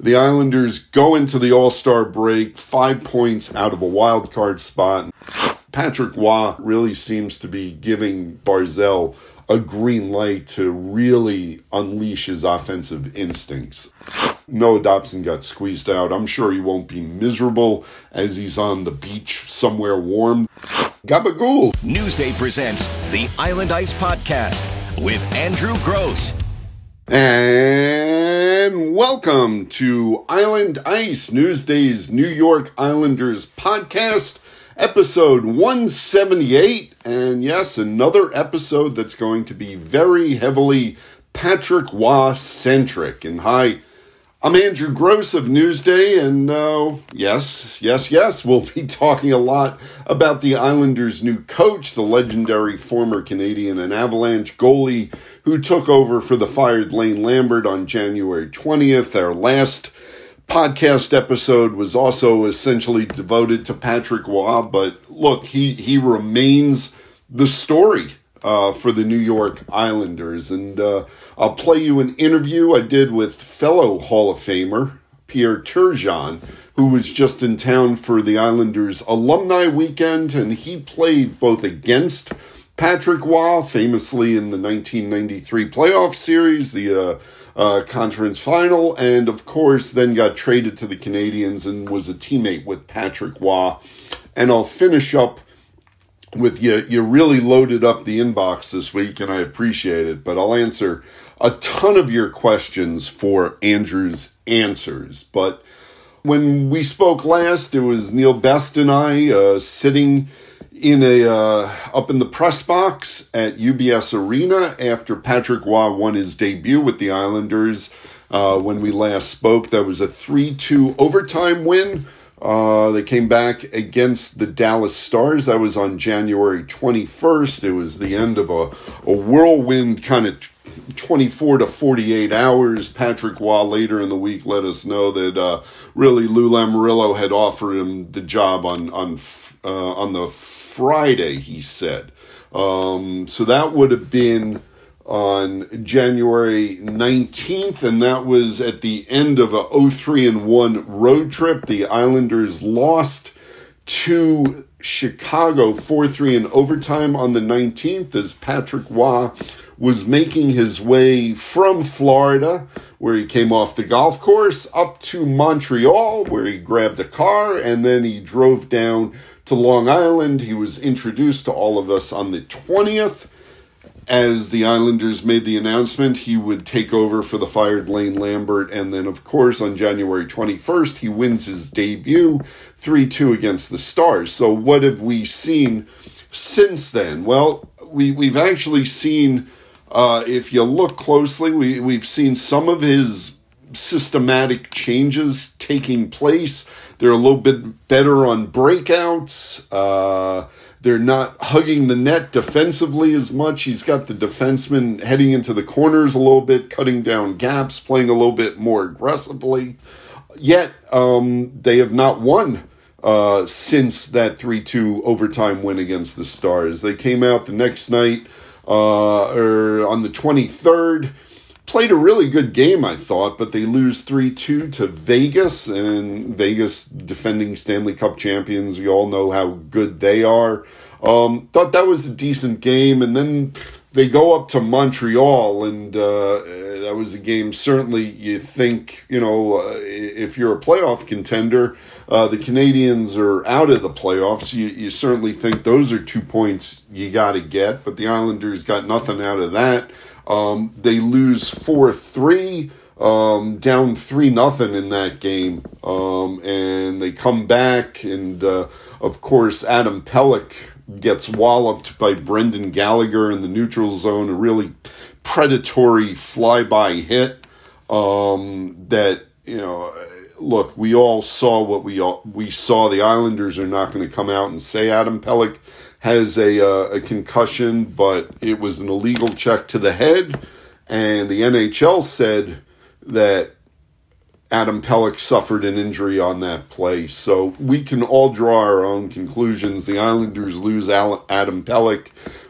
The Islanders go into the All Star break five points out of a wild card spot. Patrick Roy really seems to be giving Barzal a green light to really unleash his offensive instincts. Noah Dobson got squeezed out. I'm sure he won't be miserable as he's on the beach somewhere warm. Gabagool! Newsday presents the Island Ice Podcast with Andrew Gross. And welcome to Island Ice, Newsday's New York Islanders podcast, episode 178. And yes, another episode that's going to be very heavily Patrick Roy centric. And hi, I'm Andrew Gross of Newsday, and uh, yes, yes, yes, we'll be talking a lot about the Islanders' new coach, the legendary former Canadien and Avalanche goalie who took over for the fired Lane Lambert on January 20th. Our last podcast episode was also essentially devoted to Patrick Roy, but look, he, he remains the story uh, for the New York Islanders. And uh, I'll play you an interview I did with fellow Hall of Famer Pierre Turgeon, who was just in town for the Islanders alumni weekend, and he played both against Patrick Roy, famously in the 1993 playoff series, the uh, uh, conference final, and of course, then got traded to the Canadiens and was a teammate with Patrick Roy. And I'll finish up with you you really loaded up the inbox this week and I appreciate it but I'll answer a ton of your questions for Andrew's answers but when we spoke last it was Neil Best and I uh, sitting in a uh, up in the press box at UBS Arena after Patrick Roy won his debut with the Islanders uh, when we last spoke that was a 3-2 overtime win uh, they came back against the Dallas Stars. That was on January 21st. It was the end of a, a whirlwind kind of 24 to 48 hours. Patrick Roy later in the week let us know that uh, really Lou Lamoriello had offered him the job on on uh, on the Friday. He said um, so. That would have been on January 19th, and that was at the end of a 03 and 1 road trip. The Islanders lost to Chicago 4 3 in overtime on the 19th as Patrick Roy was making his way from Florida, where he came off the golf course, up to Montreal, where he grabbed a car, and then he drove down to Long Island. He was introduced to all of us on the 20th as the Islanders made the announcement he would take over for the fired Lane Lambert. And then, of course, on January 21st, he wins his debut 3 2 against the Stars. So, what have we seen since then? Well, we, we've actually seen, uh, if you look closely, we, we've seen some of his systematic changes taking place. They're a little bit better on breakouts. Uh, they're not hugging the net defensively as much. He's got the defenseman heading into the corners a little bit, cutting down gaps, playing a little bit more aggressively. Yet, um, they have not won uh, since that 3 2 overtime win against the Stars. They came out the next night, uh, or on the 23rd played a really good game, I thought, but they lose 3 2 to Vegas, and Vegas defending Stanley Cup champions. We all know how good they are. Um, thought that was a decent game, and then they go up to Montreal, and uh, that was a game. Certainly, you think, you know, uh, if you're a playoff contender, uh, the Canadiens are out of the playoffs. You, you certainly think those are two points you got to get, but the Islanders got nothing out of that. Um, they lose 4 3, um, down 3 nothing in that game. Um, and they come back, and uh, of course, Adam Pelech gets walloped by Brendan Gallagher in the neutral zone, a really predatory flyby hit um, that, you know, look, we all saw what we all, we saw. The Islanders are not going to come out and say Adam Pelech has a, uh, a concussion, but it was an illegal check to the head. And the NHL said that Adam Pelech suffered an injury on that play. So we can all draw our own conclusions. The Islanders lose Adam Pelech.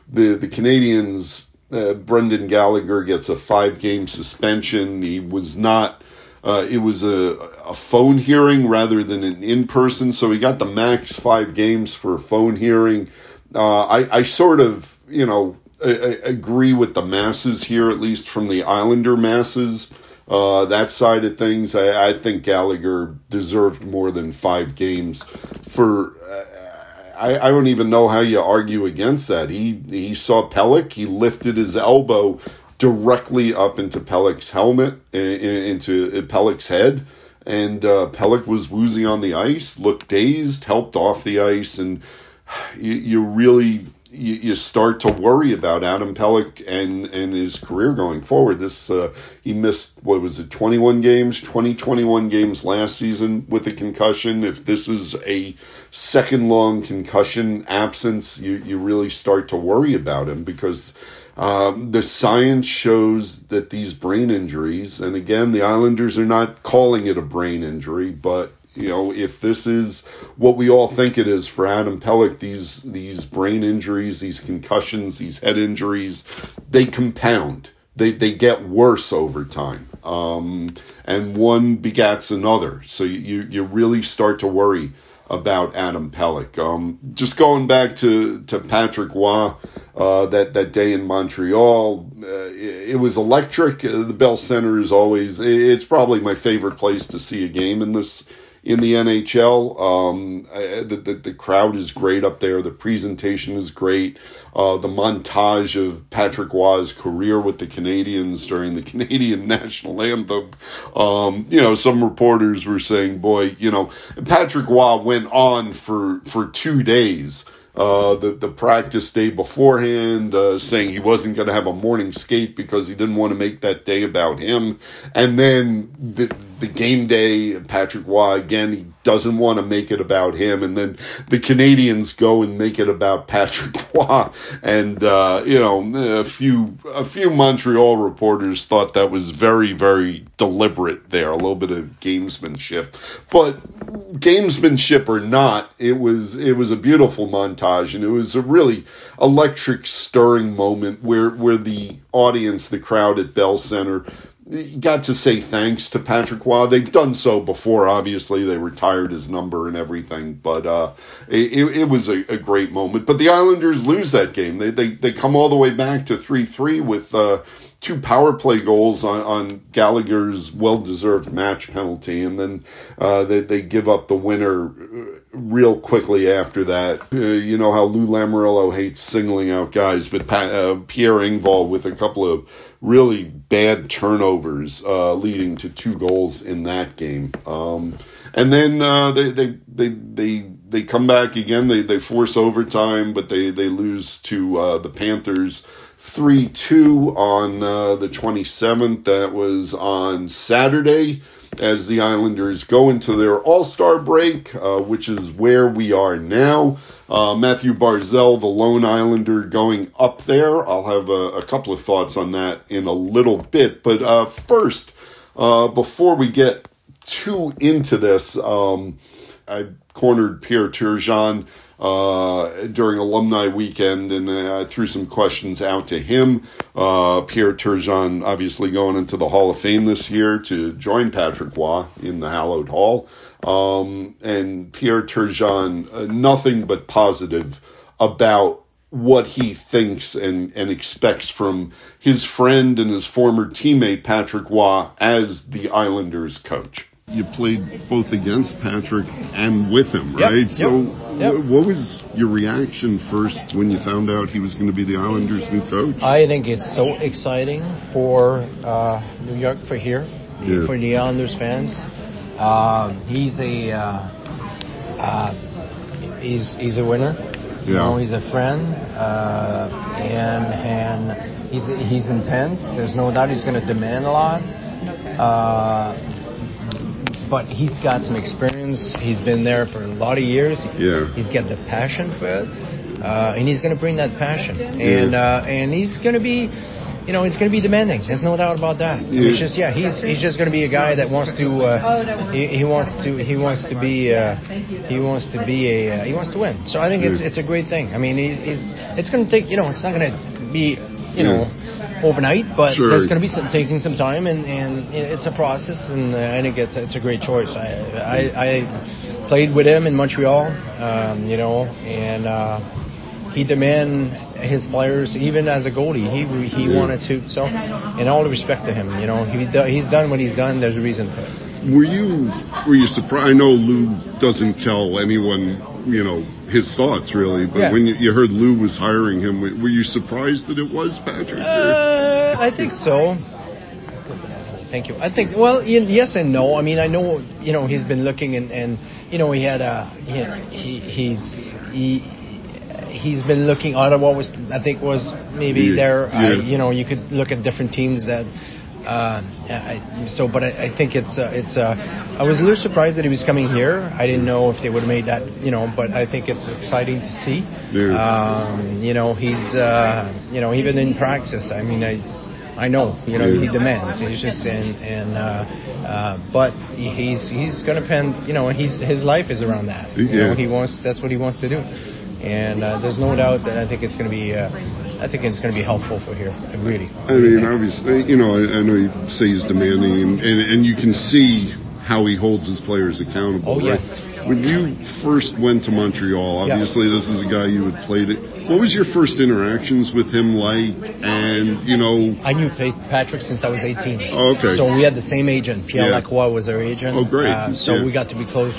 The, the Canadiens, uh, Brendan Gallagher gets a five game suspension. He was not uh, it was a, a phone hearing rather than an in person, so he got the max five games for a phone hearing. Uh, I, I sort of, you know, I, I agree with the masses here, at least from the Islander masses. Uh, that side of things, I, I, think Gallagher deserved more than five games. For uh, I, I, don't even know how you argue against that. He he saw Pelech, he lifted his elbow directly up into Pelech's helmet, into Pelech's head. And uh, Pelech was woozy on the ice, looked dazed, helped off the ice, and you, you really you, you start to worry about Adam Pelech and, and his career going forward. This uh, he missed what was it, twenty one games, 20, 21 games last season with a concussion. If this is a second long concussion absence, you, you really start to worry about him because um, the science shows that these brain injuries, and again, the Islanders are not calling it a brain injury, but you know, if this is what we all think it is for Adam Pelech, these these brain injuries, these concussions, these head injuries, they compound. They they get worse over time, um, and one begats another. So you you really start to worry about Adam Pelech. Um, just going back to, to Patrick Roy, uh, that, that day in Montreal, uh, it, it, was electric. Uh, the Bell Center is always, it's probably my favorite place to see a game in this in the NHL. Um, the, the, the crowd is great up there. The presentation is great. Uh, the montage of Patrick Roy's career with the Canadiens during the Canadian national anthem. Um, you know, some reporters were saying, "Boy, you know, Patrick Roy went on for for two days." Uh, the the practice day beforehand, uh, saying he wasn't going to have a morning skate because he didn't want to make that day about him, and then the the game day, Patrick Roy again, he doesn't want to make it about him, and then the Canadiens go and make it about Patrick Roy, and uh, you know a few a few Montreal reporters thought that was very very deliberate there, a little bit of gamesmanship, but gamesmanship or not, it was it was a beautiful montage, and it was a really electric, stirring moment where where the audience, the crowd at Bell Center got to say thanks to Patrick Roy. They've done so before, obviously. They retired his number and everything, but uh, it, it was a, a, great moment. But the Islanders lose that game. They, they, they come all the way back to 3 3 with uh, two power play goals on, on Gallagher's well deserved match penalty, and then uh, they, they give up the winner uh, real quickly after that. Uh, you know how Lou Lamoriello hates singling out guys, but uh, Pierre Engvall with a couple of really bad turnovers, uh, leading to two goals in that game. Um, and then uh, they, they they they they come back again. They they force overtime, but they they lose to uh, the Panthers. 3 2 on uh, the 27th. That was on Saturday as the Islanders go into their All Star break, uh, which is where we are now. Uh, Mathew Barzal, the lone Islander, going up there. I'll have a, a couple of thoughts on that in a little bit. But uh, first, uh, before we get too into this, um, I cornered Pierre Turgeon uh, during alumni weekend, and I threw some questions out to him. Uh, Pierre Turgeon, obviously going into the Hall of Fame this year to join Patrick Roy in the Hallowed Hall. Um, and Pierre Turgeon, uh, nothing but positive about what he thinks and, and expects from his friend and his former teammate Patrick Roy as the Islanders coach. You played both against Patrick and with him, right? Yep, so, yep. what was your reaction first when you found out he was going to be the Islanders' new coach? I think it's so exciting for uh, New York, for here, yeah. for the Islanders fans. Um, he's a uh, uh, he's he's a winner. You yeah. know, he's a friend, uh, and and he's he's intense. There's no doubt he's going to demand a lot. Uh, but he's got some experience. He's been there for a lot of years. Yeah. He's got the passion for it, uh, and he's going to bring that passion. And yeah. uh, and he's going to be you know, he's going to be demanding. There's no doubt about that. Yeah. He's just, yeah, he's he's just going to be a guy that wants to, uh, he, he wants to, he wants to be, uh, he wants to be a, uh, he wants to win. So I think it's it's a great thing. I mean, he's it's going to take, you know, it's not going to be you know overnight, but Sure. there's going to be some taking some time, and, and it's a process, and I think it's it's a great choice. I I, I played with him in Montreal, um, you know, and uh, he demand his players even as a goalie. He he Yeah. wanted to. So, in all the respect to him, you know, he he's done what he's done. There's a reason for it. Were you were you surprised? I know Lou doesn't tell anyone, you know, his thoughts really. But Yeah. when you, you heard Lou was hiring him, were you surprised that it was Patrick? Uh, I think so. Thank you. I think well, yes and no. I mean, I know you know he's been looking and and you know he had a he, he he's he. He's been looking. Ottawa was, I think, was maybe Yeah, there. Yeah. you know, you could look at different teams that. Uh, I, so, but I, I think it's uh, it's. Uh, I was a little surprised that he was coming here. I didn't know if they would have made that. You know, but I think it's exciting to see. Um, you know, he's, uh, you know, even in practice, I mean, I, I know, you know, Yeah. he demands. He's just in, and, uh, uh, but he's, he's going to pen, you know, he's, his life is around that. You Yeah. know, he wants, that's what he wants to do. And, uh, there's no doubt that I think it's going to be, uh, I think it's going to be helpful for here, really. I mean, obviously, you know, I, I know you say he's demanding, and, and, and you can see how he holds his players accountable. Oh, yeah. right? When you first went to Montreal, Yeah. obviously this is a guy you had played it. What was your first interactions with him like? And you know, I knew Patrick since I was 18. Oh, okay. So we had the same agent. Pierre Yeah. Lacroix was our agent. Oh, great. Uh, so Yeah. we got to be close,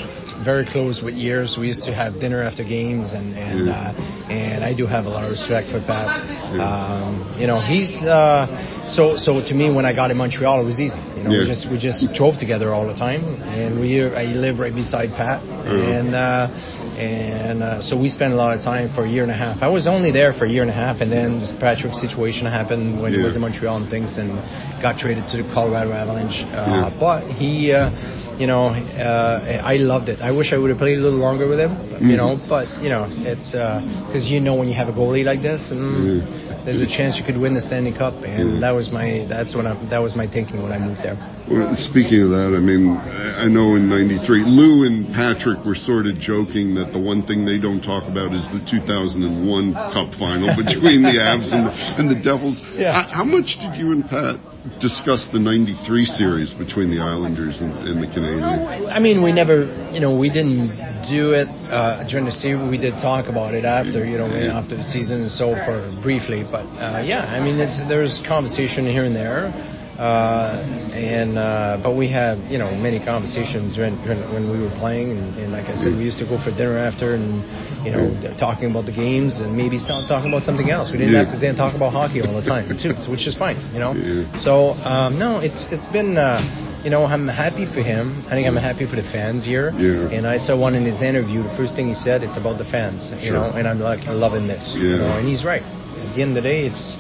very close with years. We used to have dinner after games, and and Yeah. uh, and I do have a lot of respect for Pat. Yeah. Um, you know, he's uh, so so to me when I got in Montreal, it was easy. You know, Yeah. we just we just drove together all the time, and we I live right beside Pat, and. Uh, and uh, so we spent a lot of time for a year and a half. I was only there for a year and a half, and then this Patrick situation happened when he was in Montreal and things, and got traded to the Colorado Avalanche. Uh, Yeah. But he, uh, you know, uh, I loved it. I wish I would have played a little longer with him, Mm-hmm. you know. But you know, it's because you know when you have a goalie like this, and there's a chance you could win the Stanley Cup, and Yeah. that was my that's when I, that was my thinking when I moved there. Well, speaking of that, I mean, I know in '93, Lou and Patrick were sort of joking that the one thing they don't talk about is the 2001 Cup final between the Avs and the, and the Devils. Yeah. How, how much did you and Pat discuss the '93 series between the Islanders and, and the I mean, we never, you know, we didn't do it uh, during the season. We did talk about it after, you know, after the season and so for briefly. But uh, yeah, I mean, it's there's conversation here and there, uh, and uh, but we had, you know, many conversations during, during when we were playing, and, and like I said, we used to go for dinner after, and you know, talking about the games, and maybe start talking about something else. We didn't Yeah. have to then talk about hockey all the time too, which is fine, you know. Yeah. So um, no, it's it's been. Uh, you know, I'm happy for him. I think I'm happy for the fans here. Yeah. And I saw one in his interview. The first thing he said, it's about the fans. You Sure. know, and I'm like loving this. Yeah. You know, and he's right. At the end of the day, it's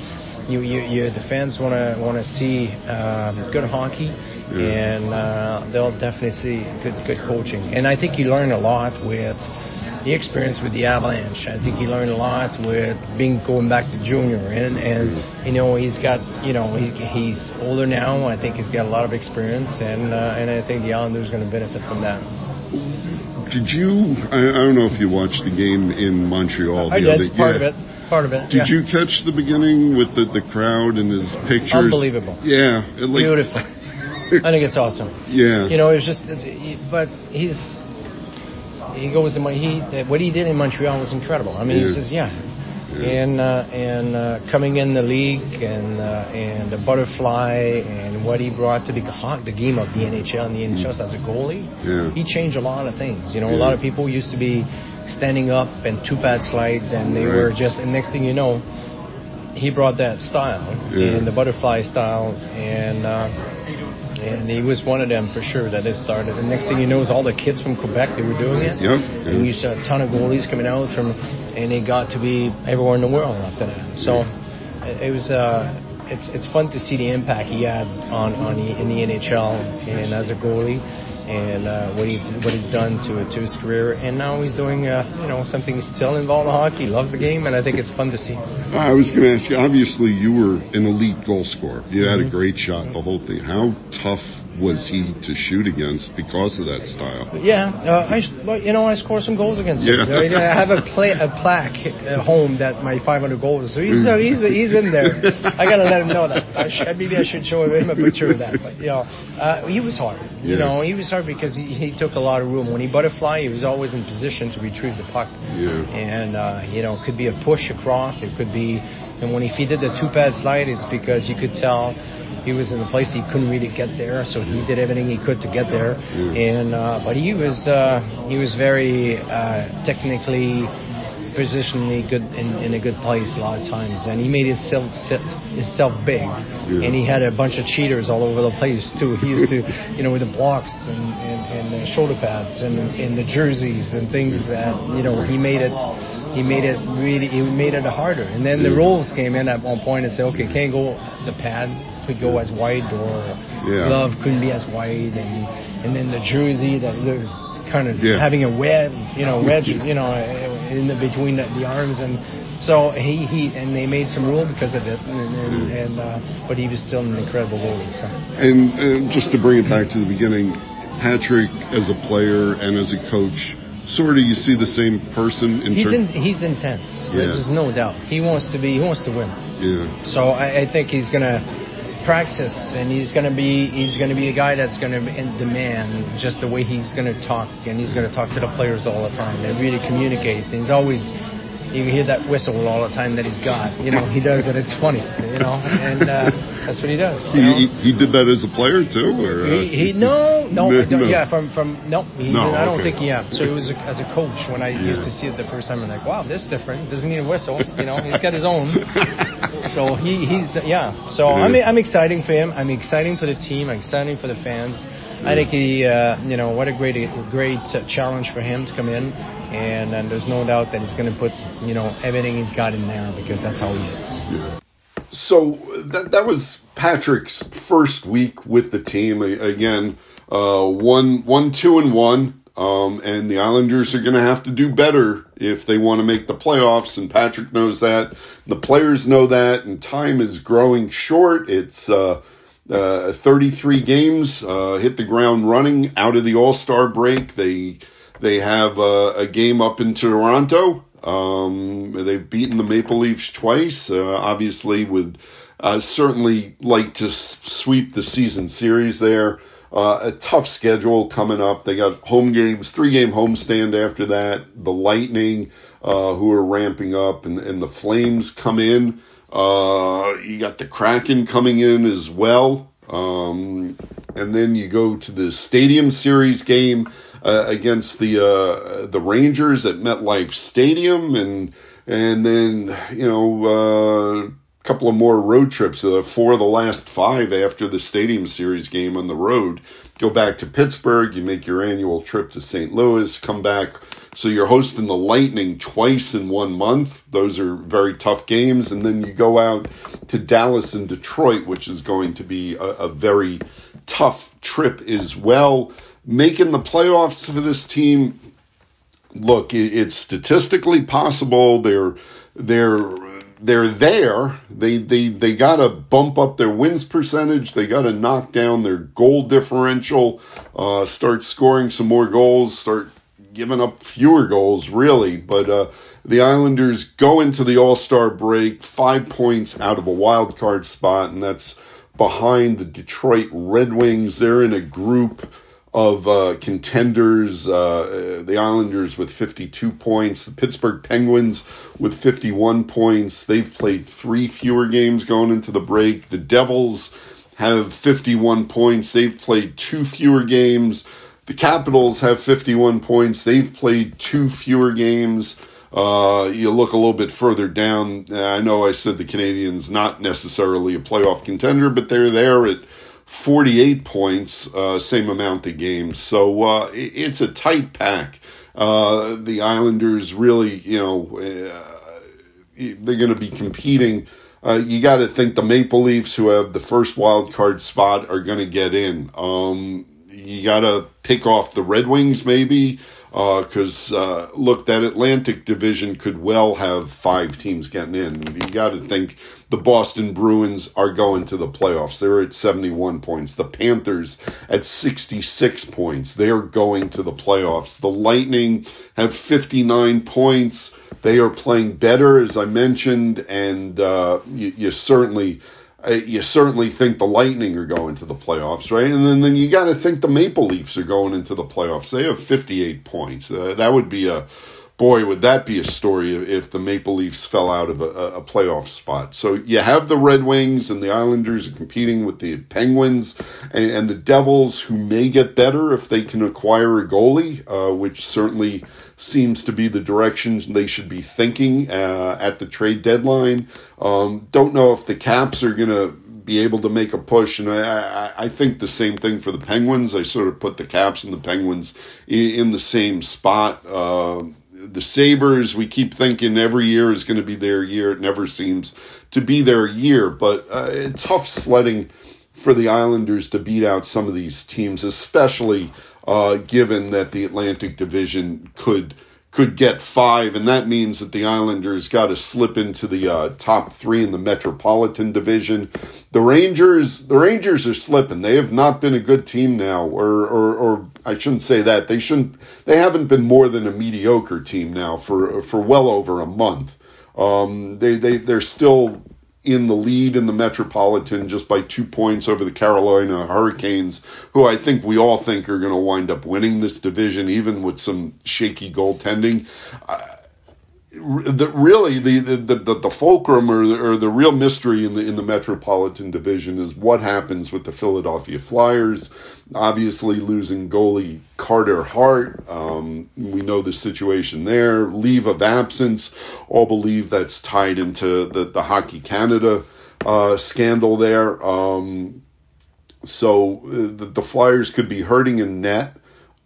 you. You, you the fans want to want to see uh, good hockey, and uh, they'll definitely see good good coaching. And I think you learn a lot with the experience with the Avalanche. I think he learned a lot with being going back to junior, and and you know he's got you know he, he's older now. I think he's got a lot of experience, and uh, and I think the Islanders are going to benefit from that. Did you? I, I don't know if you watched the game in Montreal. I did other- part yeah. of it. Part of it. Did yeah. you catch the beginning with the, the crowd and his pictures? Unbelievable. Yeah, it like, Beautiful. I think it's awesome. Yeah, You know, it's just, it's, but he's, he goes to my, he, what he did in Montreal was incredible. I mean, Yeah. he says, yeah. And uh, and uh, coming in the league and uh, and the butterfly and what he brought to the the game of the NHL and the NHL as a goalie, Yeah. he changed a lot of things. You know, a lot of people used to be standing up and two pad slide, and they Right. were just. And next thing you know, he brought that style Yeah. and the butterfly style, and uh, and he was one of them for sure that it started. The next thing you know, is all the kids from Quebec they were doing it. Yep. And you saw a ton of goalies coming out from, and they got to be everywhere in the world after that. So it, it was. Uh, it's it's fun to see the impact he had on on the, in the NHL and as a goalie. And uh, what he what he's done to to his career, and now he's doing uh, you know something he's still involved in hockey. Loves the game, and I think it's fun to see. I was going to ask you. Obviously, you were an elite goal scorer. You had Mm-hmm. a great shot, the whole thing. How tough was he to shoot against because of that style. Yeah, uh, I you know I scored some goals against him. Yeah. I have a play a plaque at home that my 500 goals. So he's uh, he's he's in there. I gotta let him know that. I should, maybe I should show him a picture of that. But you know, uh, he was hard. You yeah. know, he was hard because he, he took a lot of room. When he butterfly, he was always in position to retrieve the puck. Yeah. And uh, you know, it could be a push across. It could be, and when he, if he did the two pad slide, it's because you could tell he was in a place he couldn't really get there, so he did everything he could to get there. Mm. And uh, but he was uh, he was very uh, technically positionally good in, in a good place a lot of times, and he made himself himself big. Yeah. And he had a bunch of cheaters all over the place too. He used to, you know, with the blocks and, and, and the shoulder pads and, and the jerseys and things that you know he made it he made it really he made it harder. And then the rules came in at one point and said, okay, can't go the pad could go as wide or yeah. glove couldn't be as wide and and then the jersey that they're kind of yeah. having a web you know wedge you know in the between the, the arms and so he, he and they made some rule because of it, and, and, and uh, but he was still an incredible goalie. So. And, and just to bring it back to the beginning, Patrick as a player and as a coach, sort of you see the same person. In he's ter- in, he's intense. Yeah. There's no doubt. He wants to be. He wants to win. Yeah. So I, I think he's gonna practice, and he's to be he's to be a guy that's to be in demand just the way he's to talk, and he's to talk to the players all the time and really communicate. And he's always you hear that whistle all the time that he's got. You know, he does it. It's funny. You know, and uh, that's what he does. He, he, did that as a player too, or uh, he, he no no, no, yeah from from no, he, no I don't okay. think yeah. So it was a, as a coach when I yeah. used to see it the first time. I'm like, wow, this is different. Doesn't need a whistle. You know, he's got his own. so he he's yeah. So yeah. I'm I'm exciting for him. I'm exciting for the team. I'm exciting for the fans. I think he, uh, you know, what a great, great challenge for him to come in, and, and there's no doubt that he's going to put, you know, everything he's got in there because that's how he is. Yeah. So that that was Patrick's first week with the team. Again, uh, one, one, two, and one. Um, and the Islanders are going to have to do better if they want to make the playoffs. And Patrick knows that. The players know that. And time is growing short. It's uh, uh, 33 games, uh, hit the ground running out of the All Star break. They they have uh, a game up in Toronto. Um, they've beaten the Maple Leafs twice. Uh, obviously, would uh, certainly like to s- sweep the season series there. Uh, a tough schedule coming up. They got home games, three game homestand after that. The Lightning, who are ramping up, and, and the Flames come in. Uh, you got the Kraken coming in as well. Um, and then you go to the Stadium Series game uh, against the uh, the Rangers at MetLife Stadium, and and then you know a uh, couple of more road trips. Uh, four of the last five after the Stadium Series game on the road. Go back to Pittsburgh. You make your annual trip to St. Louis. Come back so you're hosting the Lightning twice in one month. Those are very tough games. And then you go out to Dallas and Detroit, which is going to be a, a very tough trip as well. Making the playoffs for this team, Look, it's statistically possible. They're they're they're there. They they they got to bump up their wins percentage. They got to knock down their goal differential. Uh, start scoring some more goals. Start giving up fewer goals, really. But uh, the Islanders go into the All Star break five points out of a wild card spot, and that's behind the Detroit Red Wings. They're in a group of uh, contenders. Uh, the Islanders with 52 points, the Pittsburgh Penguins with 51 points. They've played three fewer games going into the break. The Devils have 51 points. They've played two fewer games. The Capitals have 51 points. They've played two fewer games. Uh, you look a little bit further down. I know I said the Canadiens not necessarily a playoff contender, but they're there at 48 points, uh, same amount of games. So uh, it's a tight pack. Uh, the Islanders really, you know, uh, they're going to be competing. Uh, you got to think the Maple Leafs, who have the first wild card spot, are going to get in. Um, you got to pick off the Red Wings, maybe. Because uh, uh, look, that Atlantic division could well have five teams getting in. You got to think the Boston Bruins are going to the playoffs. They're at 71 points. The Panthers at 66 points. They're going to the playoffs. The Lightning have 59 points. They are playing better, as I mentioned, and uh, you, you certainly you certainly think the Lightning are going to the playoffs, right? And then, then you got to think the Maple Leafs are going into the playoffs. They have 58 points. Uh, that would be a boy, would that be a story if the Maple Leafs fell out of a, a, playoff spot. So you have the Red Wings and the Islanders competing with the Penguins and, and the Devils, who may get better if they can acquire a goalie, uh, which certainly seems to be the direction they should be thinking uh, at the trade deadline. Um, don't know if the Caps are going to be able to make a push. And I, I, I, think the same thing for the Penguins. I sort of put the Caps and the Penguins in, in the same spot. Uh, the Sabres, we keep thinking every year is going to be their year. It never seems to be their year, but uh, tough sledding for the Islanders to beat out some of these teams, especially uh, given that the Atlantic Division could could get five, and that means that the Islanders got to slip into the uh, top three in the Metropolitan Division. The Rangers, the Rangers are slipping. They have not been a good team now, or, or, or I shouldn't say that. They shouldn't. They haven't been more than a mediocre team now for for well over a month. Um, they they they're still in the lead in the Metropolitan just by two points over the Carolina Hurricanes, who I think we all think are going to wind up winning this division, even with some shaky goaltending. The really the the, the, the fulcrum or the, or the real mystery in the in the metropolitan division is what happens with the Philadelphia Flyers. Obviously, losing goalie Carter Hart, um, we know the situation there. Leave of absence, all believe that's tied into the the Hockey Canada uh, scandal there. Um, so uh, the, the Flyers could be hurting in net.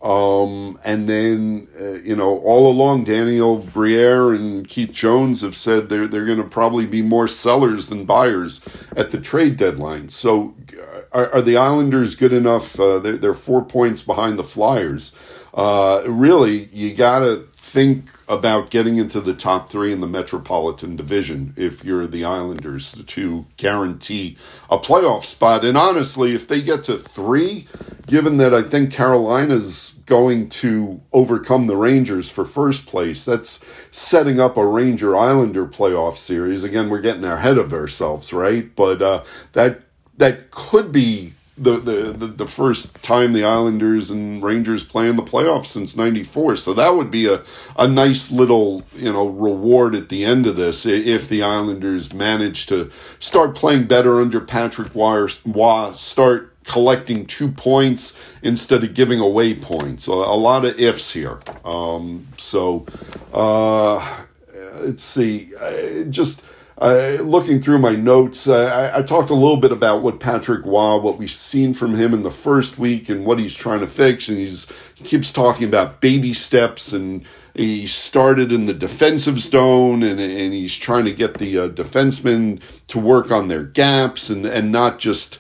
Um, and then, uh, you know, all along, Daniel Briere and Keith Jones have said they're, they're going to probably be more sellers than buyers at the trade deadline. So, uh, are, are the Islanders good enough? Uh, they're, they're four points behind the Flyers. Uh, really, you got to think about getting into the top three in the Metropolitan Division if you're the Islanders to guarantee a playoff spot. And honestly, if they get to three, given that I think Carolina's going to overcome the Rangers for first place, that's setting up a Ranger Islander playoff series. Again, we're getting ahead of ourselves, right? But uh, that that could be the, the, the, the, first time the Islanders and Rangers play in the playoffs since 94. So that would be a, a nice little, you know, reward at the end of this if the Islanders manage to start playing better under Patrick Roy, start collecting two points instead of giving away points. A, a lot of ifs here. Um, so, uh, let's see. just looking through my notes, I, I, talked a little bit about what Patrick Roy, what we've seen from him in the first week, and what he's trying to fix. And he's he keeps talking about baby steps, and he started in the defensive zone, and and he's trying to get the uh, defensemen to work on their gaps, and and not just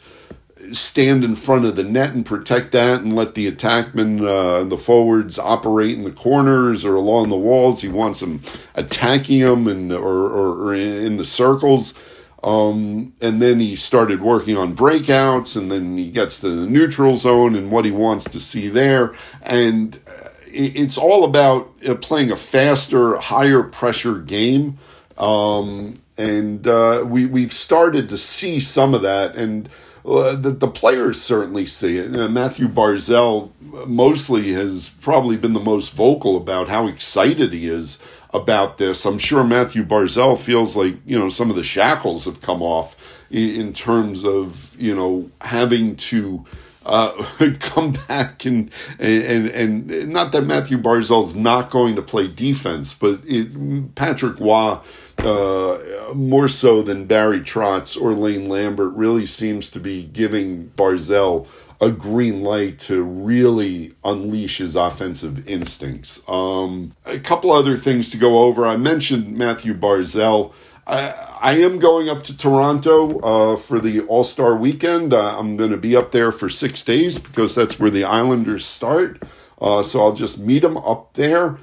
stand in front of the net and protect that and let the attackmen, uh, the forwards operate in the corners or along the walls. He wants them attacking them and or, or, or in the circles. Um, and then he started working on breakouts, and then he gets to the neutral zone and what he wants to see there. And uh, it's all about uh, playing a faster, higher pressure game. Um, and uh, we we've started to see some of that, and the, the players certainly see it. Uh, Mathew Barzal mostly has probably been the most vocal about how excited he is about this. I'm sure Mathew Barzal feels like, you know, some of the shackles have come off in, in terms of, you know, having to uh, come back and, and and not that Mathew Barzal's not going to play defense, but it, Patrick Roy uh, more so than Barry Trotz or Lane Lambert, really seems to be giving Barzal a green light to really unleash his offensive instincts. Um, a couple other things to go over. I mentioned Mathew Barzal. I, I am going up to Toronto uh, for the All Star weekend. Uh, I'm going to be up there for six days because that's where the Islanders start. Uh, so I'll just meet him up there.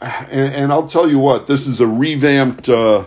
And, and I'll tell you what, this is a revamped. Uh,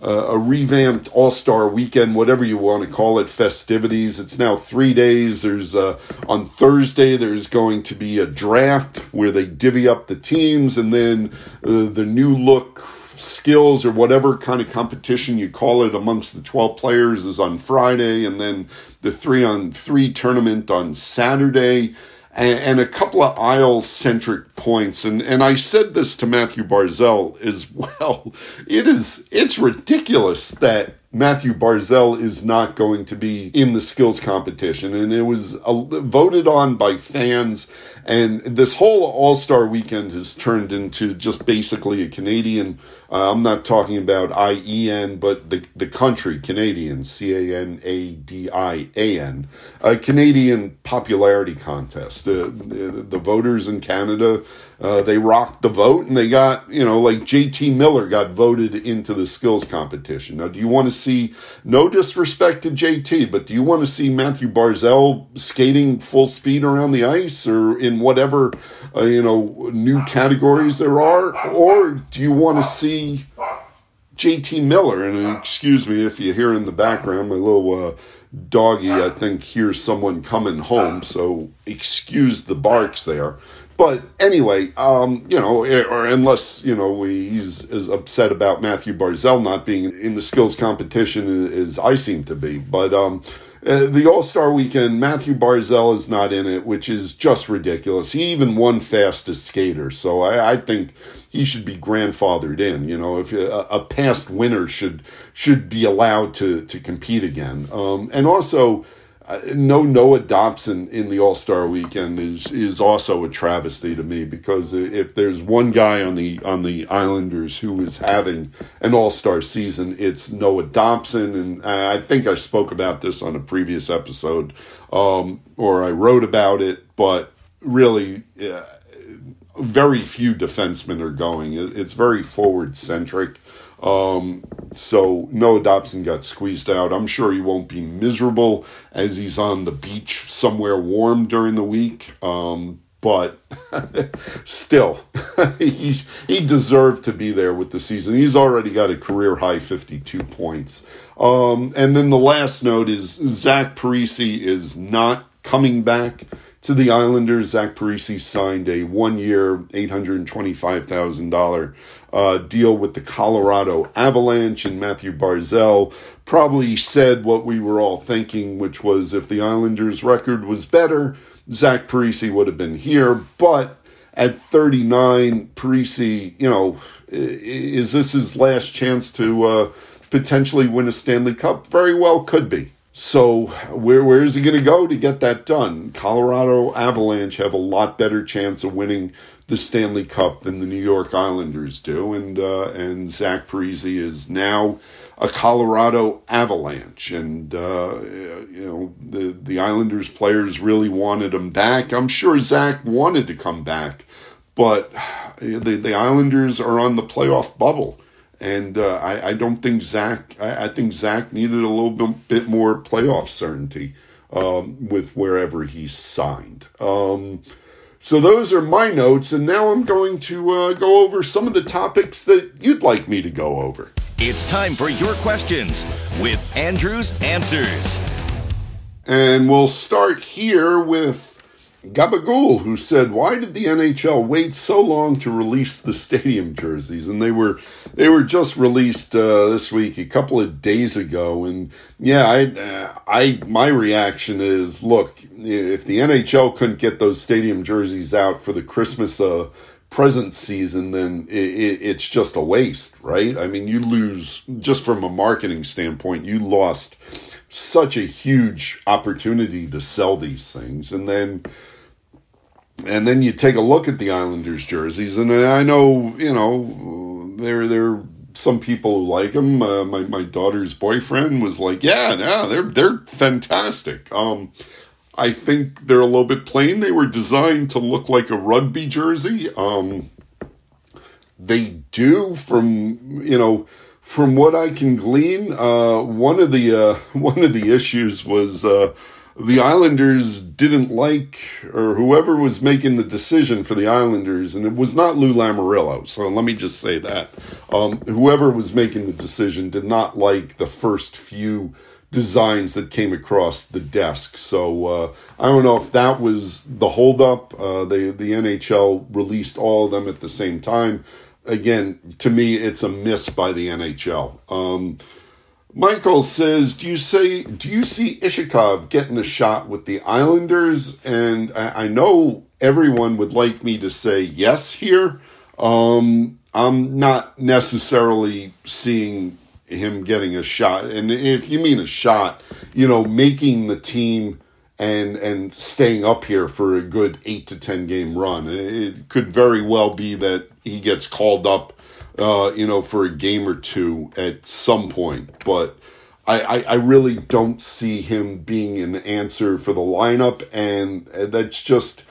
uh, a revamped All Star Weekend, whatever you want to call it, festivities. It's now three days. There's uh, on Thursday. There's going to be a draft where they divvy up the teams, and then uh, the new look skills or whatever kind of competition you call it amongst the 12 players is on Friday, and then the three on three tournament on Saturday and, and a couple of Isle centric points. And, and I said this to Mathew Barzal as well. It is, it's ridiculous that Mathew Barzal is not going to be in the skills competition. And it was uh, voted on by fans. And this whole All Star weekend has turned into just basically a Canadian uh, I'm not talking about I E N, but the, the country, Canadian, C A N A D I A N, a Canadian popularity contest. Uh, the, the voters in Canada, uh, they rocked the vote and they got, you know, like JT Miller got voted into the skills competition. Now, do you want to see, no disrespect to JT, but do you want to see Mathew Barzal skating full speed around the ice or in whatever, uh, you know, new categories there are? Or do you want to see JT Miller, and excuse me if you hear in the background my little uh, doggy, I think hears someone coming home, so excuse the barks there. But anyway, um, you know, eh, or unless you know he's as upset about Mathew Barzal not being in the skills competition as I seem to be, but um, uh, the All Star Weekend, Mathew Barzal is not in it, which is just ridiculous. He even won fastest skater, so I, I think he should be grandfathered in. You know, if a, a, past winner should should be allowed to to compete again, um, and also uh, no Noah Dobson in the All Star Weekend is is also a travesty to me because if there's one guy on the on the Islanders who is having an All Star season, it's Noah Dobson, and I think I spoke about this on a previous episode, um, or I wrote about it, but really. Uh, very few defensemen are going. It's very forward centric. Um, so Noah Dobson got squeezed out. I'm sure he won't be miserable as he's on the beach somewhere warm during the week. Um, but still, he he deserved to be there with the season. He's already got a career high 52 points. Um, and then the last note is Zach Parise is not coming back to the Islanders. Zach Parise signed a twenty-five thousand dollar uh, deal with the Colorado Avalanche, and Mathew Barzal probably said what we were all thinking, which was if the Islanders' record was better, Zach Parise would have been here. But at 39, Parise, you know, is this his last chance to uh, potentially win a Stanley Cup? Very well could be. So where where is he going to go to get that done? Colorado Avalanche have a lot better chance of winning the Stanley Cup than the New York Islanders do, and uh, and Zach Parise is now a Colorado Avalanche, and uh, you know the the Islanders players really wanted him back. I'm sure Zach wanted to come back, but the the Islanders are on the playoff bubble and uh, I, I, don't think Zach. I, I, think Zach needed a little bit, bit more playoff certainty um, with wherever he signed. Um, so those are my notes, and now I'm going to uh, go over some of the topics that you'd like me to go over. It's time for your questions with Andrew's answers, and we'll start here with Gabagool, who said, "Why did the NHL wait so long to release the stadium jerseys?" And they were they were just released uh, this week, a couple of days ago. And yeah, I, uh, I my reaction is, look, if the NHL couldn't get those stadium jerseys out for the Christmas uh, present season, then it, it, it's just a waste, right? I mean, you lose just from a marketing standpoint, you lost such a huge opportunity to sell these things, and then and then you take a look at the Islanders jerseys, and I know you know there there some people who like them. Uh, my my daughter's boyfriend was like, yeah, yeah, they're they're fantastic. Um, I think they're a little bit plain. They were designed to look like a rugby jersey. Um, they do from you know from what I can glean. Uh, one of the uh, one of the issues was. The Islanders didn't like, or whoever was making the decision for the Islanders, and it was not Lou Lamoriello. So let me just say that um, whoever was making the decision did not like the first few designs that came across the desk. So uh, I don't know if that was the holdup. Uh, they, the NHL released all of them at the same time. Again, to me, it's a miss by the NHL. Um, Michael says, "Do you say do you see Ishikov getting a shot with the Islanders?" And I, I know everyone would like me to say yes here. Um, I'm not necessarily seeing him getting a shot. And if you mean a shot, you know, making the team and and staying up here for a good eight to ten game run. It could very well be that he gets called up uh, you know, for a game or two at some point. But I, I, I, really don't see him being an answer for the lineup, and that's just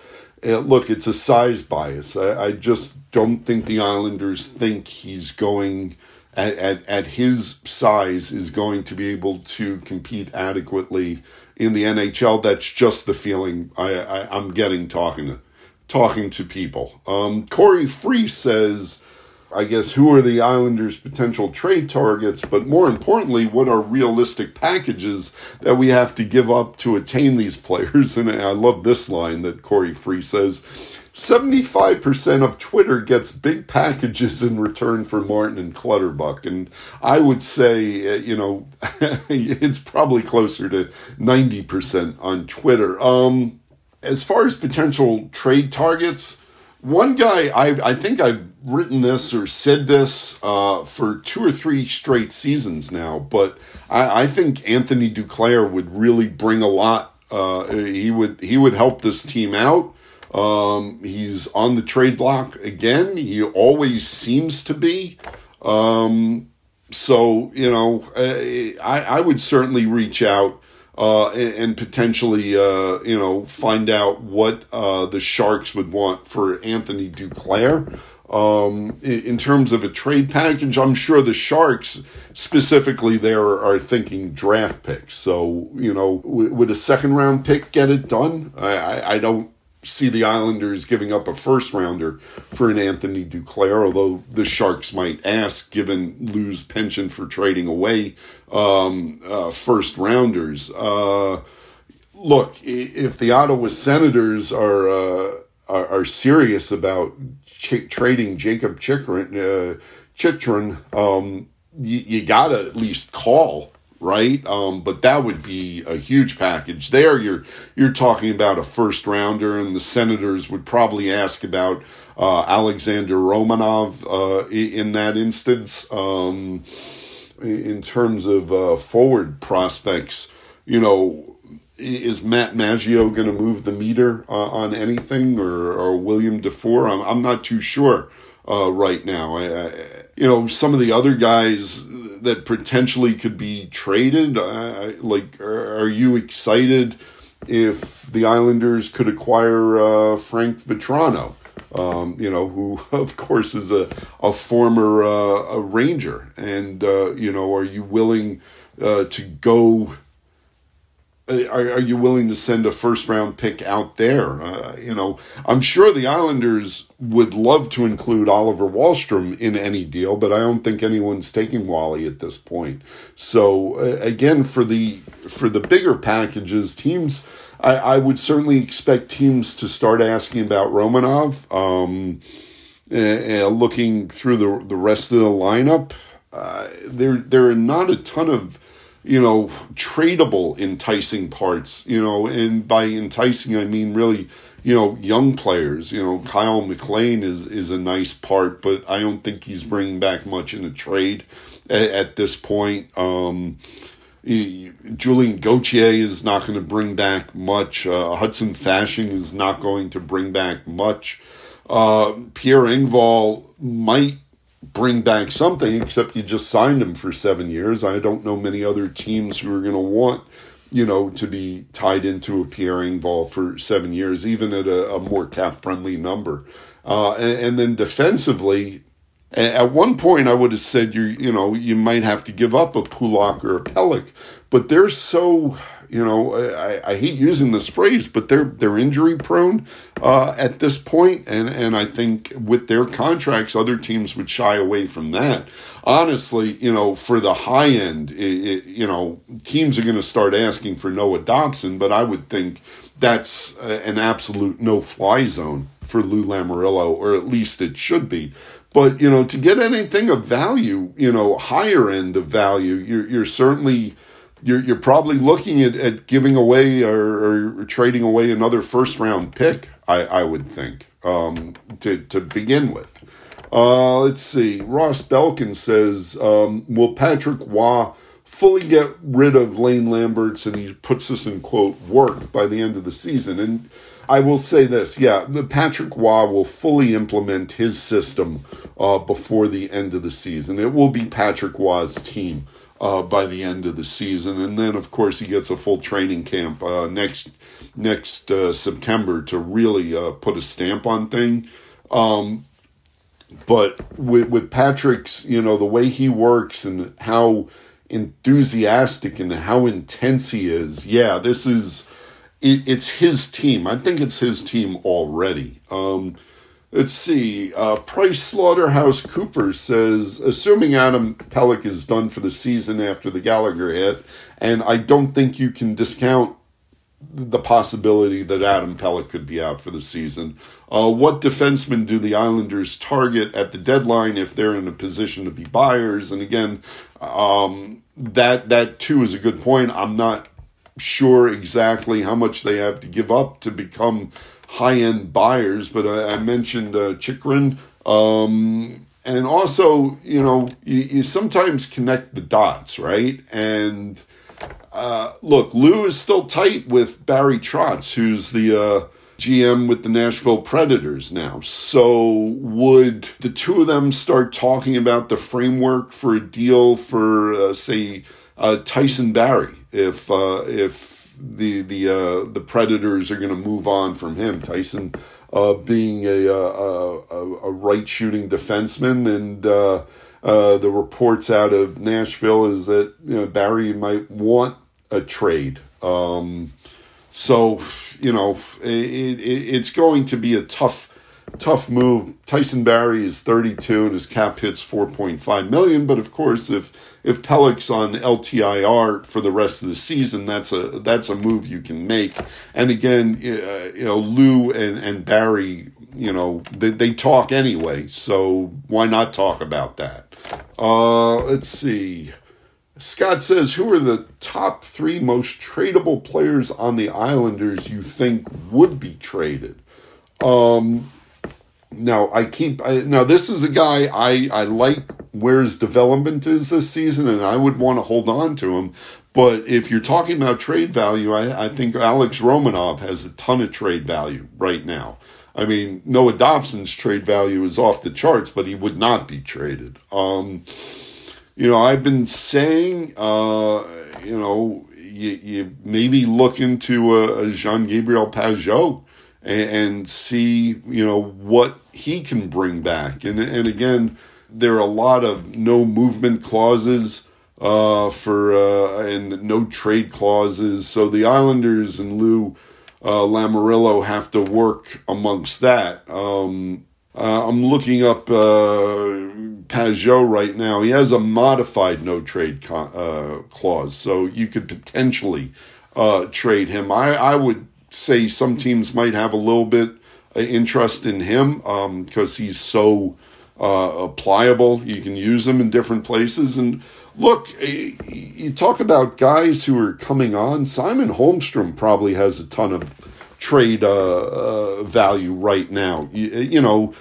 uh, look. It's a size bias. I, I just don't think the Islanders think he's going. At, at, at his size is going to be able to compete adequately in the NHL. That's just the feeling I, I, am getting talking to talking to people. Um, Corey Free says I guess, who are the Islanders' potential trade targets, but more importantly, what are realistic packages that we have to give up to attain these players? And I love this line that Corey Free says 75% of Twitter gets big packages in return for Martin and Clutterbuck. And I would say, uh, you know, it's probably closer to 90% on Twitter. Um, as far as potential trade targets, one guy, I, I think I've written this or said this uh, for two or three straight seasons now, but I, I think Anthony Duclair would really bring a lot. Uh, he would he would help this team out. Um, he's on the trade block again. He always seems to be. Um, so you know, I I would certainly reach out uh, and, and, potentially, uh, you know, find out what uh, the Sharks would want for Anthony Duclair. Um, in, in, terms of a trade package, I'm sure the Sharks specifically there are, are thinking draft picks. So, you know, w- would a second round pick get it done? I, I, I don't see the Islanders giving up a first rounder for an Anthony Duclair, although the Sharks might ask, given Lou's penchant for trading away um, uh, first rounders. Uh, look, if the Ottawa Senators are uh, are, are, serious about ch- trading Jakob Chychrun, uh, Chychrun um, you, you got to at least call right? Um, but that would be a huge package. There, you're you're talking about a first rounder, and the Senators would probably ask about uh, Alexander Romanov uh, in that instance. Um, in terms of uh, forward prospects, you know, is Matt Maggio going to move the meter uh, on anything, or, or William Dufour? I'm I'm not too sure uh, right now. I, I, you know, some of the other guys that potentially could be traded? Uh, like, are, are, you excited if the Islanders could acquire uh, Frank Vatrano? Um, you know, who of course is a a former uh, a Ranger, and uh, you know, are you willing uh, to go? Uh, are, are you willing to send a first round pick out there? Uh, you know, I'm sure the Islanders would love to include Oliver Wahlstrom in any deal, but I don't think anyone's taking Wally at this point. So uh, again, for the for the bigger packages, teams, I, I, would certainly expect teams to start asking about Romanov. Um, uh, looking through the the rest of the lineup, uh, there there are not a ton of you know, tradable enticing parts, you know, and by enticing I mean really, you know, young players. You know, Kyle MacLean is is a nice part, but I don't think he's bringing back much in a trade at, at this point. Um, Julien Gauthier is not going to bring back much. Uh, Hudson Fasching is not going to bring back much. Uh, Pierre Engvall might bring back something, except you just signed him for seven years. I don't know many other teams who are going to want, you know, to be tied into a Pierre Engvall for seven years, even at a, a more cap friendly number. Uh, and, and, then defensively, at one point I would have said you you know you might have to give up a Pulock or a Pelech, but they're so You know, I, I hate using this phrase, but they're they're injury prone uh, at this point, and and I think with their contracts, other teams would shy away from that. Honestly, you know, for the high end, it, it, you know, teams are going to start asking for Noah Dobson, but I would think that's an absolute no fly zone for Lou Lamoriello, or at least it should be. But you know, to get anything of value, you know, higher end of value, you're you're certainly you're you're probably looking at, at giving away or, or trading away another first round pick. I, I would think um, to to begin with. Uh, let's see. Ross Belkin says, um, "Will Patrick Roy fully get rid of Lane Lamberts?" And he puts this in quote work by the end of the season. And I will say this, yeah, the Patrick Roy will fully implement his system uh, before the end of the season. It will be Patrick Roy's team uh, by the end of the season, and then of course he gets a full training camp uh, next next uh, September to really uh, put a stamp on thing. Um, but with with Patrick's, you know, the way he works and how enthusiastic and how intense he is, yeah, this is it, it's his team. I think it's his team already. Um, let's see. Uh, Price Slaughterhouse Cooper says, assuming Adam Pelech is done for the season after the Gallagher hit, and I don't think you can discount the possibility that Adam Pelech could be out for the season. Uh, what defensemen do the Islanders target at the deadline if they're in a position to be buyers? And again, um, that that too is a good point. I'm not sure exactly how much they have to give up to become high end buyers, but I, I mentioned uh, Chychrun. Um, and also, you know, you, you, sometimes connect the dots, right? And uh, look, Lou is still tight with Barry Trotz, who's the uh, GM with the Nashville Predators now. So, would the two of them start talking about the framework for a deal for, uh, say, uh, Tyson Barrie? If uh, if the the uh, the Predators are going to move on from him. Tyson uh, being a, a, a, right shooting defenseman, and uh, uh, the reports out of Nashville is that you know, Barrie might want a trade. Um, so you know it, it, it's going to be a tough tough move. Tyson Barrie is 32 and his cap hits 4.5 million. But of course, if if Pelech's on LTIR for the rest of the season, that's a that's a move you can make. And again, uh, you know, Lou and and Barrie, you know, they, they talk anyway. So why not talk about that? Uh, let's see. Scott says, "Who are the top three most tradable players on the Islanders you think would be traded?" Um, now I keep I, now this is a guy I I like where his development is this season, and I would want to hold on to him. But if you're talking about trade value, I, I think Alex Romanov has a ton of trade value right now. I mean, Noah Dobson's trade value is off the charts, but he would not be traded. Um, you know, I've been saying, uh, you know, you, you maybe look into a, a Jean Gabriel Pageau and, and see you know what he can bring back. And and again, there are a lot of no movement clauses uh, for uh, and no trade clauses. So the Islanders and Lou uh, Lamoriello have to work amongst that. Um, uh, I'm looking up uh, Pageau right now. He has a modified no trade co- uh, clause, so you could potentially uh, trade him. I, I would say some teams might have a little bit of interest in him because um, he's so uh, pliable. You can use him in different places. And look, you talk about guys who are coming on. Simon Holmstrom probably has a ton of trade uh, uh, value right now. You, you know,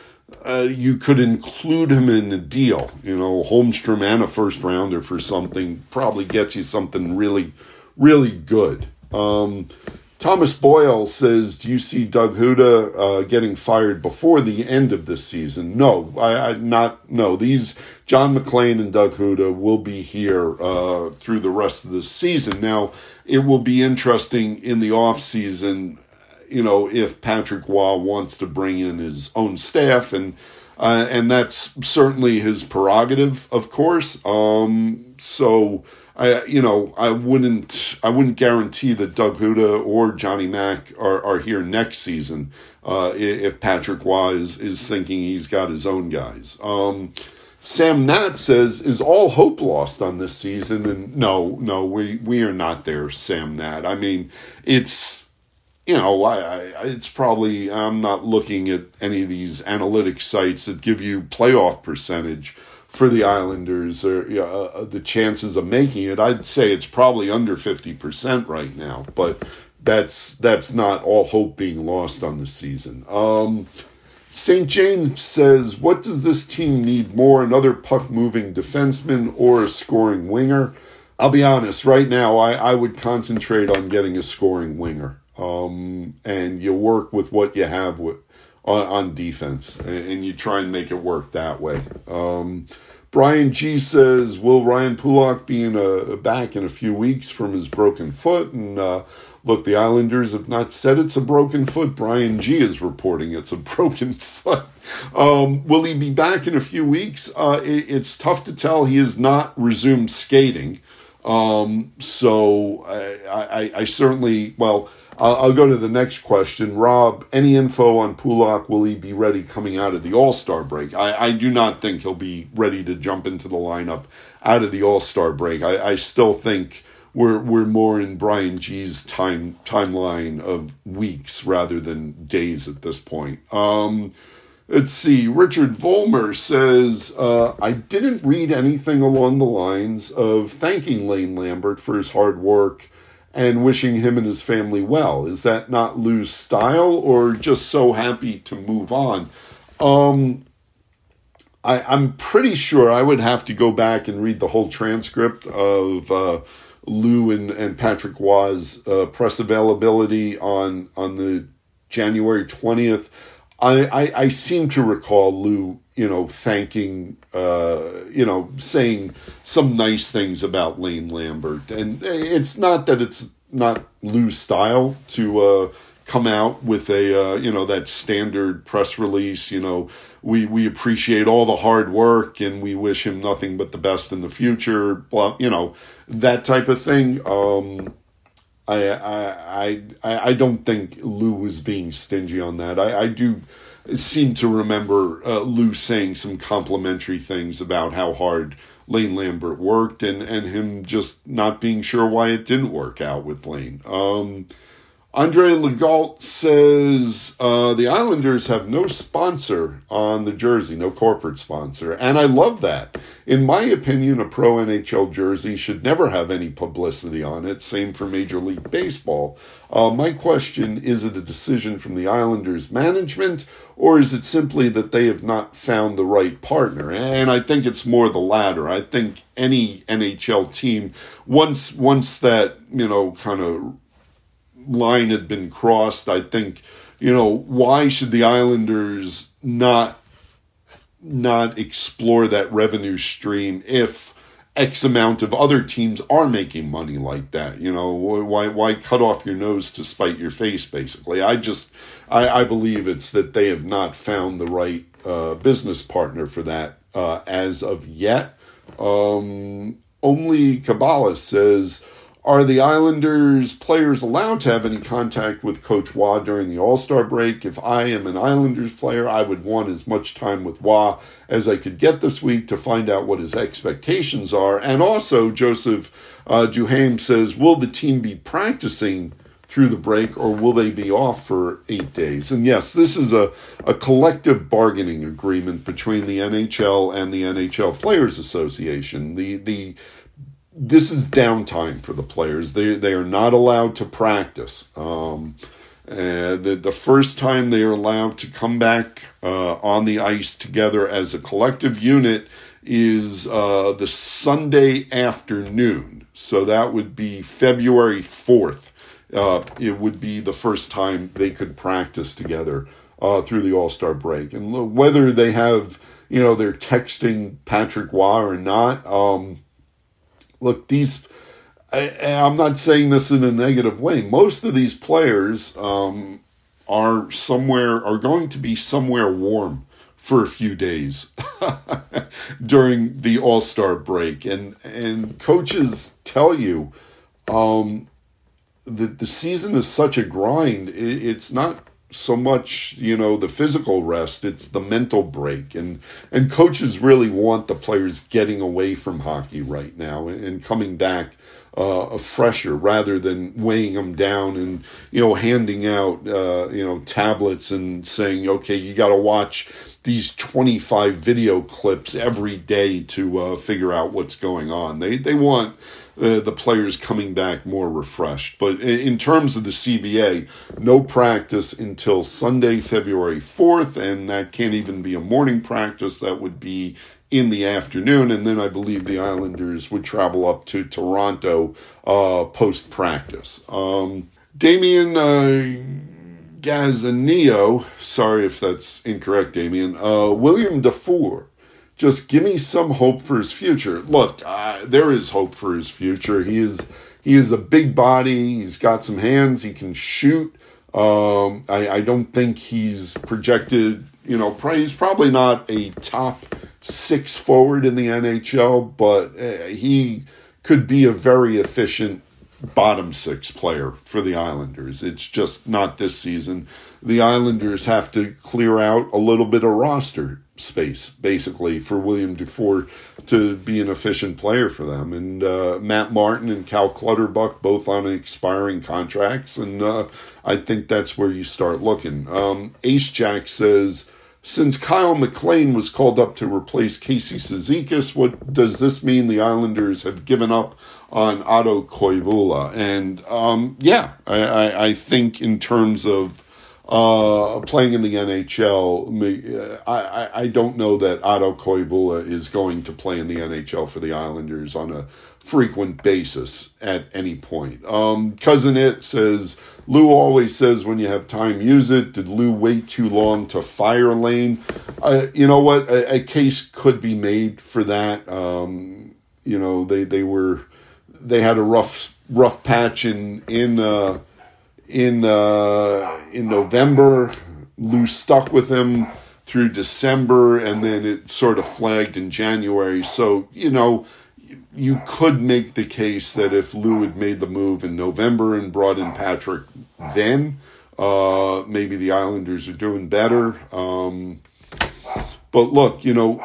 uh, you could include him in the deal. You know, Holmstrom and a first rounder for something probably gets you something really, really good. Um, Thomas Boyle says, "Do you see Doug Houda uh, getting fired before the end of this season?" No, I, I not. No, these John MacLean and Doug Houda will be here uh, through the rest of the season. Now, it will be interesting in the off season. You know, if Patrick Roy wants to bring in his own staff, and uh, and that's certainly his prerogative, of course. Um, so I you know I wouldn't I wouldn't guarantee that Doug Houda or Johnny Mack are, are here next season uh, if Patrick Roy is, is thinking he's got his own guys. Um, Sam Nat says, "Is all hope lost on this season?" And no, no, we we are not there, Sam Nat. I mean, it's you know, I, I it's probably I'm not looking at any of these analytic sites that give you playoff percentage for the Islanders or you know, uh, the chances of making it. I'd say it's probably under fifty percent right now, but that's that's not all hope being lost on the season. Um, St. James says, What does this team need more? Another puck moving defenseman or a scoring winger? I'll be honest, right now, I, I would concentrate on getting a scoring winger. Um, and you work with what you have with, on, on defense, and, and, you try and make it work that way. Um, Brian G says, Will Ryan Pulock be in a, back in a few weeks from his broken foot? And uh, Look, the Islanders have not said it's a broken foot. Brian G is reporting it's a broken foot. Um, will he be back in a few weeks? Uh, it, it's tough to tell. He has not resumed skating. Um, so I, I, I, certainly, well, I'll, I'll, go to the next question. Rob, any info on Pulock? Will he be ready coming out of the All Star break? I, I do not think he'll be ready to jump into the lineup out of the All Star break. I, I still think we're we're more in Brian G's time timeline of weeks rather than days at this point. Um, let's see. Richard Volmer says uh, I didn't read anything along the lines of thanking Lane Lambert for his hard work and wishing him and his family well. Is that not Lou's style, or just so happy to move on? Um, I, I'm pretty sure I would have to go back and read the whole transcript of. Uh, Lou and, and Patrick Roy's uh, press availability on on the January twentieth. I, I, I seem to recall Lou, you know, thanking, uh, you know, saying some nice things about Lane Lambert, and it's not that it's not Lou's style to uh, come out with a, uh, you know, that standard press release, you know, we we appreciate all the hard work and we wish him nothing but the best in the future. Blah, you know that type of thing. Um, I, I I I don't think Lou was being stingy on that. I, I do seem to remember uh, Lou saying some complimentary things about how hard Lane Lambert worked and and him just not being sure why it didn't work out with Lane. Um, Andre Legault says uh, the Islanders have no sponsor on the jersey, no corporate sponsor. And I love that. In my opinion, a pro NHL jersey should never have any publicity on it. Same for Major League Baseball. Uh, my question is it a decision from the Islanders management, or is it simply that they have not found the right partner? And I think it's more the latter. I think any NHL team, once, once that, you know, kind of line had been crossed. I think, you know, why should the Islanders not not explore that revenue stream if X amount of other teams are making money like that. You know, why why cut off your nose to spite your face? Basically, I just I, I believe it's that they have not found the right uh, business partner for that uh, as of yet. Um, only Kabbalah says are the Islanders players allowed to have any contact with Coach Roy during the All Star break? If I am an Islanders player, I would want as much time with Roy as I could get this week to find out what his expectations are. And also, Joseph uh, Duham says, Will the team be practicing through the break or will they be off for eight days? And yes, this is a, a collective bargaining agreement between the NHL and the NHL Players Association. The, the this is downtime for the players. They they are not allowed to practice. Um, the the first time they are allowed to come back uh, on the ice together as a collective unit is uh, the Sunday afternoon. So that would be February fourth. Uh, it would be the first time they could practice together uh, through the All Star break, and whether they have you know they're texting Patrick Roy or not. Um, look, these. I, am not saying this in a negative way. Most of these players um, are somewhere are going to be somewhere warm for a few days during the All Star break, and and coaches tell you um, that the season is such a grind. It, it's not so much you know the physical rest it's the mental break. And and coaches really want the players getting away from hockey right now and, coming back uh, fresher rather than weighing them down and you know handing out uh, you know tablets and saying okay you got to watch these 25 video clips every day to uh, figure out what's going on they they want uh, the players coming back more refreshed. But in terms of the CBA, no practice until Sunday, February 4th, and that can't even be a morning practice. That would be in the afternoon, and then I believe the Islanders would travel up to Toronto uh, post practice. Um, Damien Gazanillo, sorry if that's incorrect, Damien, uh, William Dufour just give me some hope for his future. Look, uh, there is hope for his future. He is he is a big body. He's got some hands. He can shoot. Um, I, I don't think he's projected. You know, he's probably not a top six forward in the NHL, but uh, he could be a very efficient bottom six player for the Islanders. It's just not this season. The Islanders have to clear out a little bit of roster space, basically, for William Dufour to be an efficient player for them. And uh, Matt Martin and Cal Clutterbuck both on expiring contracts, and uh, I think that's where you start looking. Um, Ace Jack says, since Kyle MacLean was called up to replace Casey Cizikas, what does this mean? The Islanders have given up on Otto Koivula, and um, yeah, I, I, I think in terms of uh, playing in the NHL, uh, I, I don't know that Otto Koivula is going to play in the NHL for the Islanders on a frequent basis at any point. Um, Cousin It says, Lou always says when you have time, use it. Did Lou wait too long to fire Lane? Uh, you know what? A, a, case could be made for that. Um, you know, they, they were, they had a rough, rough patch in, in, uh, in uh, in November. Lou stuck with him through December, and then it sort of flagged in January. So you know, you could make the case that if Lou had made the move in November and brought in Patrick, then uh, maybe the Islanders are doing better. Um, but look, you know,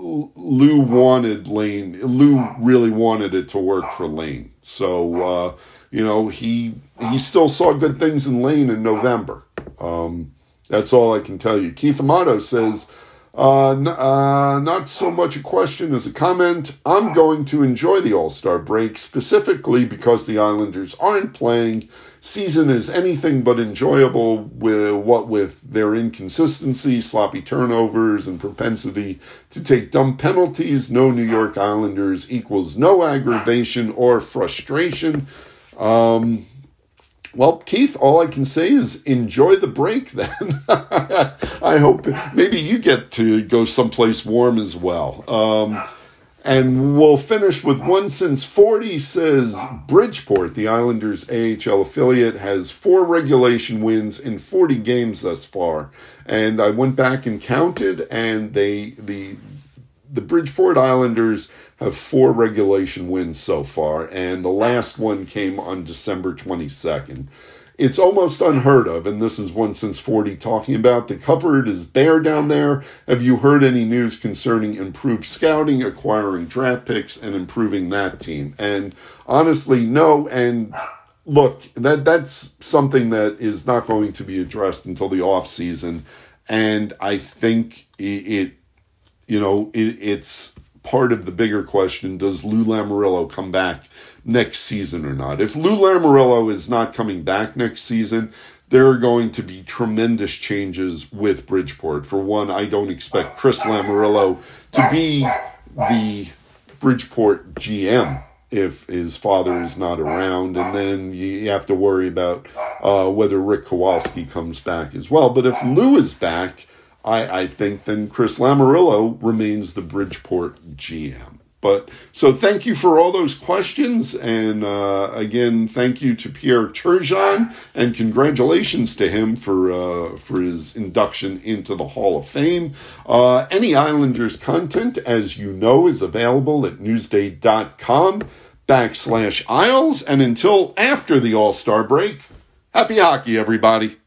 Lou wanted Lane. Lou really wanted it to work for Lane. So uh, you know, he he still saw good things in Lane in November. Um, that's all I can tell you. Keith Amato says, uh, n- uh, not so much a question as a comment. I'm going to enjoy the All Star break specifically because the Islanders aren't playing. Season is anything but enjoyable with what with their inconsistency, sloppy turnovers, and propensity to take dumb penalties. No New York Islanders equals no aggravation or frustration. Um, well, Keith, all I can say is enjoy the break then. I hope maybe you get to go someplace warm as well. Um, and we'll finish with one since 40 says Bridgeport, the Islanders AHL affiliate, has four regulation wins in 40 games thus far. And I went back and counted, and they the the Bridgeport Islanders have four regulation wins so far, and the last one came on December 22nd. It's almost unheard of, and this is one since 40 talking about. The cupboard is bare down there. Have you heard any news concerning improved scouting, acquiring draft picks, and improving that team? And honestly, no. And look, that that's something that is not going to be addressed until the off season. And I think it, it you know, it, it's part of the bigger question does Lou Lamoriello come back next season or not? If Lou Lamoriello is not coming back next season, there are going to be tremendous changes with Bridgeport. For one, I don't expect Chris Lamoriello to be the Bridgeport GM if his father is not around, and then you have to worry about uh, whether Rick Kowalsky comes back as well. But if Lou is back, I, I think then Chris Lamoriello remains the Bridgeport GM. But so thank you for all those questions, and uh, again, thank you to Pierre Turgeon, and congratulations to him for uh, for his induction into the Hall of Fame. Uh, any Islanders content, as you know, is available at newsday.com backslash Isles, and until after the All Star break, happy hockey, everybody.